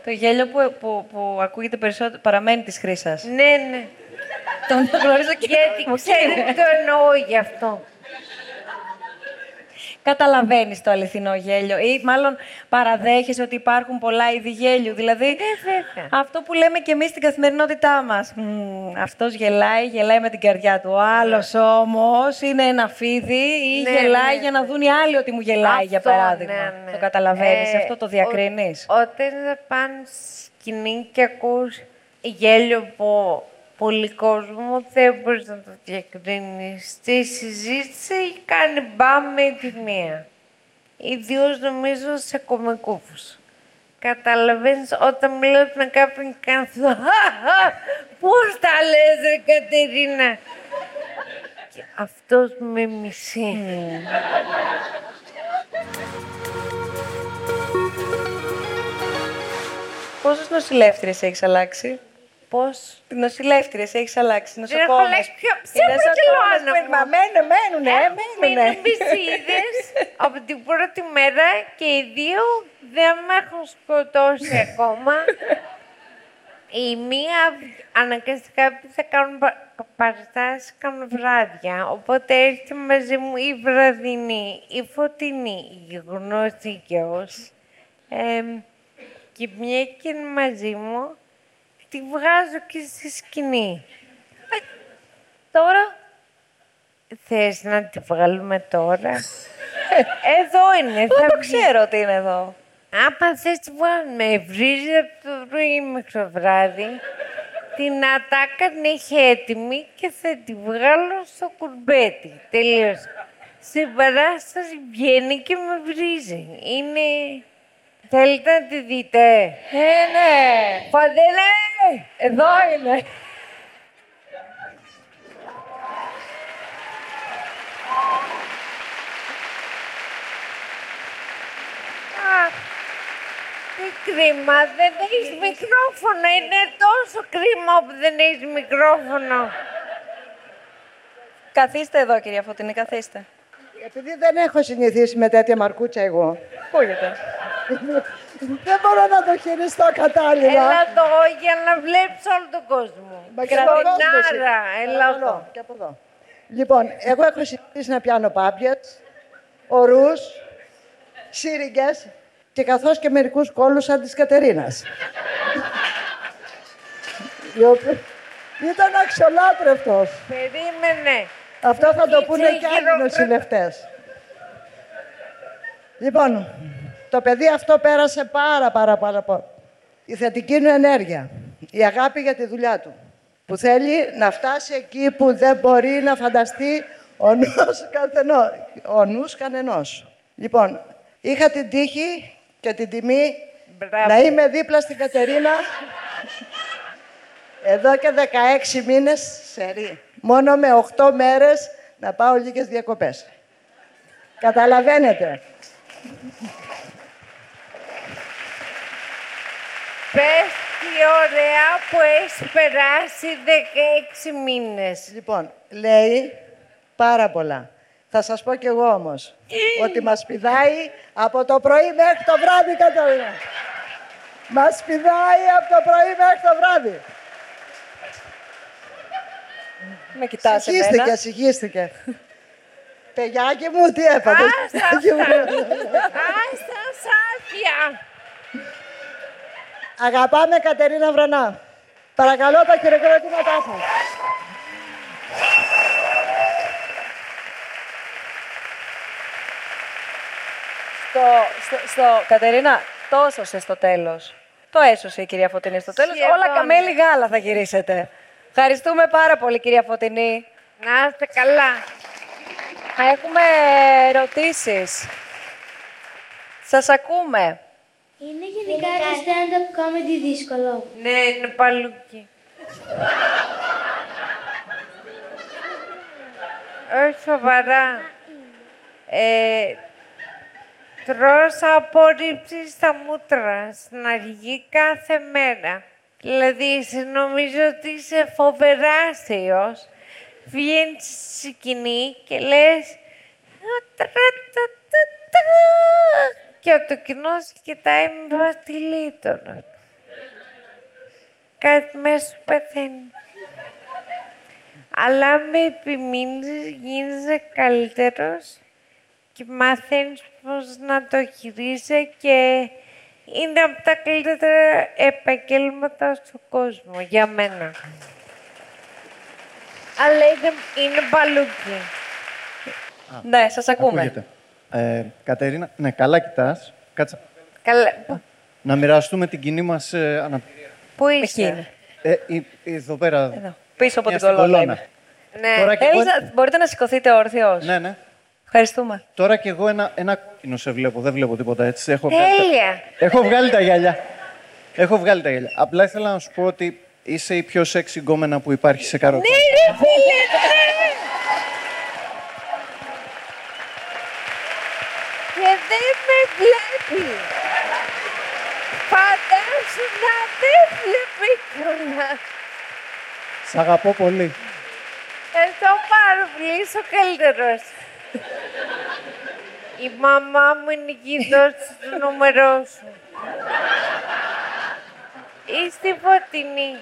Το γέλιο που, που, που ακούγεται περισσότερο παραμένει της Χρύσας. Ναι, ναι. Τον γνωρίζω και Γιατί μου ξέρετε κύριε. το εννοώ γι' αυτό. Καταλαβαίνεις το αληθινό γέλιο ή μάλλον παραδέχεσαι ότι υπάρχουν πολλά είδη γέλιου. Δηλαδή, Ναι, βέβαια. αυτό που λέμε και εμείς στην καθημερινότητά μας. Μμμ, αυτός γελάει, γελάει με την καρδιά του. Ο άλλος όμως είναι ένα φίδι ή Ναι, γελάει ναι. για να δουν οι άλλοι ότι μου γελάει, για Αυτό, παράδειγμα. ναι, ναι. Το καταλαβαίνεις, Ε, αυτό το ο- διακρίνεις; Όταν θα πάνε στη σκηνή και ακούς γέλιο από πολύ κόσμο, δεν μπορείς να το διακρίνεις. Στη συζήτηση κάνει μπαμ με τη μία. Ιδίως νομίζω σε κομικούφους. Καταλαβαίνεις όταν μιλάω με κάποιον και κάνω αυτό. «Χαχα, Πώς τα λες ρε Κατερίνα; Και αυτός με μισεί. Πόσες νοσηλεύτριες έχεις αλλάξει; Πώς Νοσηλεύτριες έχεις αλλάξει, έχω νοσοκόμες. αλλάξει πιο- σε Είναι νοσοκόμες Μπαρκελόνα, που- μου. Μα μένουν, μένουνε, ε, Έχουμε μένουνε. μείνει μπισίδες από την πρώτη μέρα και οι δύο δεν με έχουν σκοτώσει ακόμα. Η μία αναγκαστικά επειδή θα κάνουν πα- παραστάσεις, κάνουν βράδια. Οπότε έρχεται μαζί μου η βραδινή, η φωτεινή, η γνώση γιος. Εμ, και μια και είναι μαζί μου, τη βγάζω και στη σκηνή. Ε, Τώρα Θες να τη βγάλουμε τώρα; εδώ είναι. Δεν θα το βγει. ξέρω ότι είναι εδώ. Άμα θες τη βγάλουμε. Βρίζει από το πρωί μέχρι το βράδυ. Την ατάκα την έχει έτοιμη και θα τη βγάλω στο κουρμπέτι. Τελείως. Στην παράσταση βγαίνει και με βρίζει. Είναι... Θέλετε να τη δείτε; Ε, ναι. Φαντέλε! Εδώ είναι. Αχ, τι κρίμα, δεν έχεις μικρόφωνο. Είναι τόσο κρίμα που δεν έχεις μικρόφωνο. Καθίστε εδώ, κυρία Φωτεινή, καθίστε. Επειδή δεν έχω συνηθίσει με τέτοια μαρκούτσα εγώ, Ακούγεται. Δεν μπορώ να το χειριστώ κατάλληλα. Έλα εδώ για να βλέπεις όλο τον κόσμο. Μα και στον κόσμο εσύ. Κρατινάρα, έλα Παρακαλώ, εδώ. και από εδώ. Λοιπόν, εγώ έχω συνηθίσει να πιάνω πάμπιες, ορούς, σύριγγες και καθώς και μερικούς κόλλους σαν της Κατερίνας. Η οποία Ήταν αξιολάτρευτος. Περίμενε. Αυτό θα το Κοίτσε, πούνε και άλλοι χειροκρό- νοσηλευτές. Λοιπόν, το παιδί αυτό πέρασε πάρα πάρα πάρα πολύ. Η θετική του ενέργεια, η αγάπη για τη δουλειά του, που θέλει να φτάσει εκεί που δεν μπορεί να φανταστεί ο νους, καθενός, ο νους κανενός. Λοιπόν, είχα την τύχη και την τιμή Μπράβο. να είμαι δίπλα στην Κατερίνα εδώ και 16 μήνες σερί. Μόνο με 8 μέρες να πάω λίγες διακοπές. Καταλαβαίνετε. Πες τι ωραία που έχεις περάσει 16 μήνες. Λοιπόν, λέει πάρα πολλά. Θα σας πω κι εγώ όμως ότι μας πηδάει από το πρωί μέχρι το βράδυ, Κατερίνα. Μας πηδάει από το πρωί μέχρι το βράδυ. Με κοιτάς Συγχύστηκε, εμένα. συγχύστηκε. Παιδιάκι μου, τι έπατε. Άστα Παιδιάκι μου. Άστα σάπια. Αγαπάμε Κατερίνα Βρανά. Παρακαλώ τα χειροκρότηματά σας. Στο, στο, στο, Κατερίνα, το έσωσε στο τέλος. Το έσωσε η κυρία Φωτεινή στο τέλος. Σχεδόν. Όλα καμέλι γάλα θα γυρίσετε. Ευχαριστούμε πάρα πολύ, κυρία Φωτεινή. Να είστε καλά. Έχουμε ερωτήσεις. Σας ακούμε. Είναι γενικά το stand-up comedy δύσκολο. Ναι, είναι παλούκι. Όχι σοβαρά. Ε, τρως απορρίψεις στα μούτρα στην αρχή κάθε μέρα. Δηλαδή, εσύ νομίζω ότι είσαι φοβερά αστείος. Βγαίνεις στη σκηνή και λες «Τρα-τα-τα-τα». Και το κοινό σε κοιτάει με βασιλίτονα. Κάτι μέσα σου πεθαίνει. Αλλά με επιμείνεις γίνεσαι καλύτερος και μαθαίνεις πώς να το χειρίζεσαι και είναι από τα καλύτερα επαγγέλματα στον κόσμο, για μένα. Αλλά είναι, είναι παλούκι. Ναι, σας ακούμε. Ακούγεται. Ε, Κατερίνα, ναι, καλά κοιτάς. Κάτσε. Καλά. Πού- Να μοιραστούμε την κοινή μας ε, αναπηρία. Πού Εκεί είσαι; είναι. Ε, η- εδώ πέρα. Εδώ. Πίσω από Μια την στην κολόνα. κολόνα. είναι. Ναι. Τώρα και εγώ, Έλσα, μπορείτε να σηκωθείτε όρθιος. ναι, ναι. Ευχαριστούμε. Τώρα και εγώ ένα, ένα κόκκινο σε βλέπω. Δεν βλέπω τίποτα έτσι. Έχω βγάλει, τα... Τέλεια. Έχω βγάλει τα γυαλιά. Έχω βγάλει τα γυαλιά. Απλά ήθελα να σου πω ότι είσαι η πιο σεξι γκόμενα που υπάρχει σε καρότο. Ναι, ρε φίλε, ναι. Και δεν με βλέπει. Φαντάσου να δεν βλέπει κιόλας. Σ' αγαπώ πολύ. Ευχαριστώ πάρα πολύ, είσαι ο καλύτερος. Η μαμά μου είναι εκεί, δώσε το νούμερό σου. Είστε φωτεινή.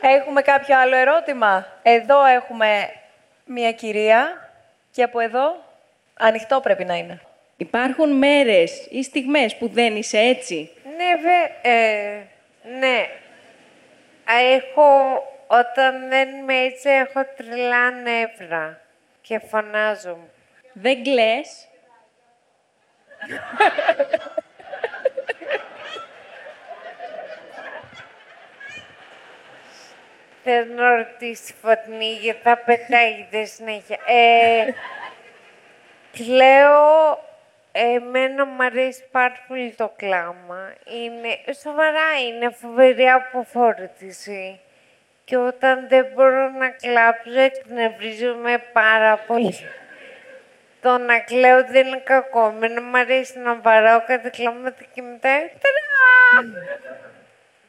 Έχουμε κάποιο άλλο ερώτημα; Εδώ έχουμε μία κυρία και από εδώ ανοιχτό πρέπει να είναι. Υπάρχουν μέρες ή στιγμές που δεν είσαι έτσι; Ναι, βε, ε, ναι. Α, Έχω, όταν δεν είμαι έτσι, έχω τρελά νεύρα και φωνάζω. Δεν κλαις; Θες να ρωτήσει φωτεινή γιατί θα πετάγεται συνέχεια. Ε, κλαίω, εμένα μου αρέσει πάρα πολύ το κλάμα. Είναι, σοβαρά είναι φοβερή αποφόρτιση. Και όταν δεν μπορώ να κλάψω, εκνευρίζομαι πάρα πολύ. Το να κλαίω δεν είναι κακό. Εμένα μου αρέσει να βαράω κάτι κλάματα και μετά... τρα!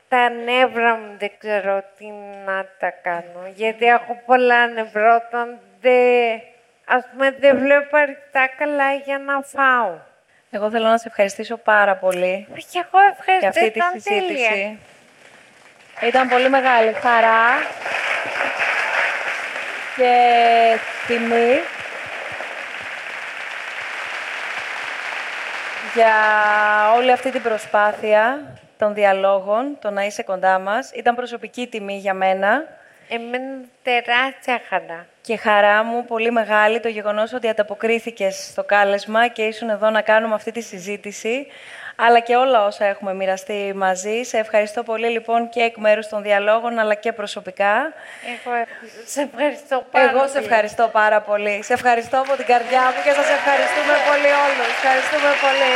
Τα νεύρα μου δεν ξέρω τι να τα κάνω. Γιατί έχω πολλά νευρά όταν δεν... Ας πούμε δεν βλέπω αρκετά καλά για να φάω. Εγώ θέλω να σε ευχαριστήσω πάρα πολύ Όχι, εγώ για ευχαριστώ, αυτή τη ήταν τέλεια. συζήτηση. Ήταν πολύ μεγάλη χαρά και τιμή για όλη αυτή την προσπάθεια των διαλόγων, το να είσαι κοντά μας. Ήταν προσωπική τιμή για μένα Εμένα τεράστια χαρά. και χαρά μου πολύ μεγάλη το γεγονός ότι ανταποκρίθηκες στο κάλεσμα και ήσουν εδώ να κάνουμε αυτή τη συζήτηση, αλλά και όλα όσα έχουμε μοιραστεί μαζί. Σε ευχαριστώ πολύ λοιπόν και εκ μέρους των διαλόγων, αλλά και προσωπικά. Εγώ ευχ- σε ευχαριστώ πάρα Εγώ σε πολύ. ευχαριστώ πάρα πολύ. Σε ευχαριστώ από την καρδιά μου και σας ευχαριστούμε πολύ όλους. Ευχαριστούμε πολύ.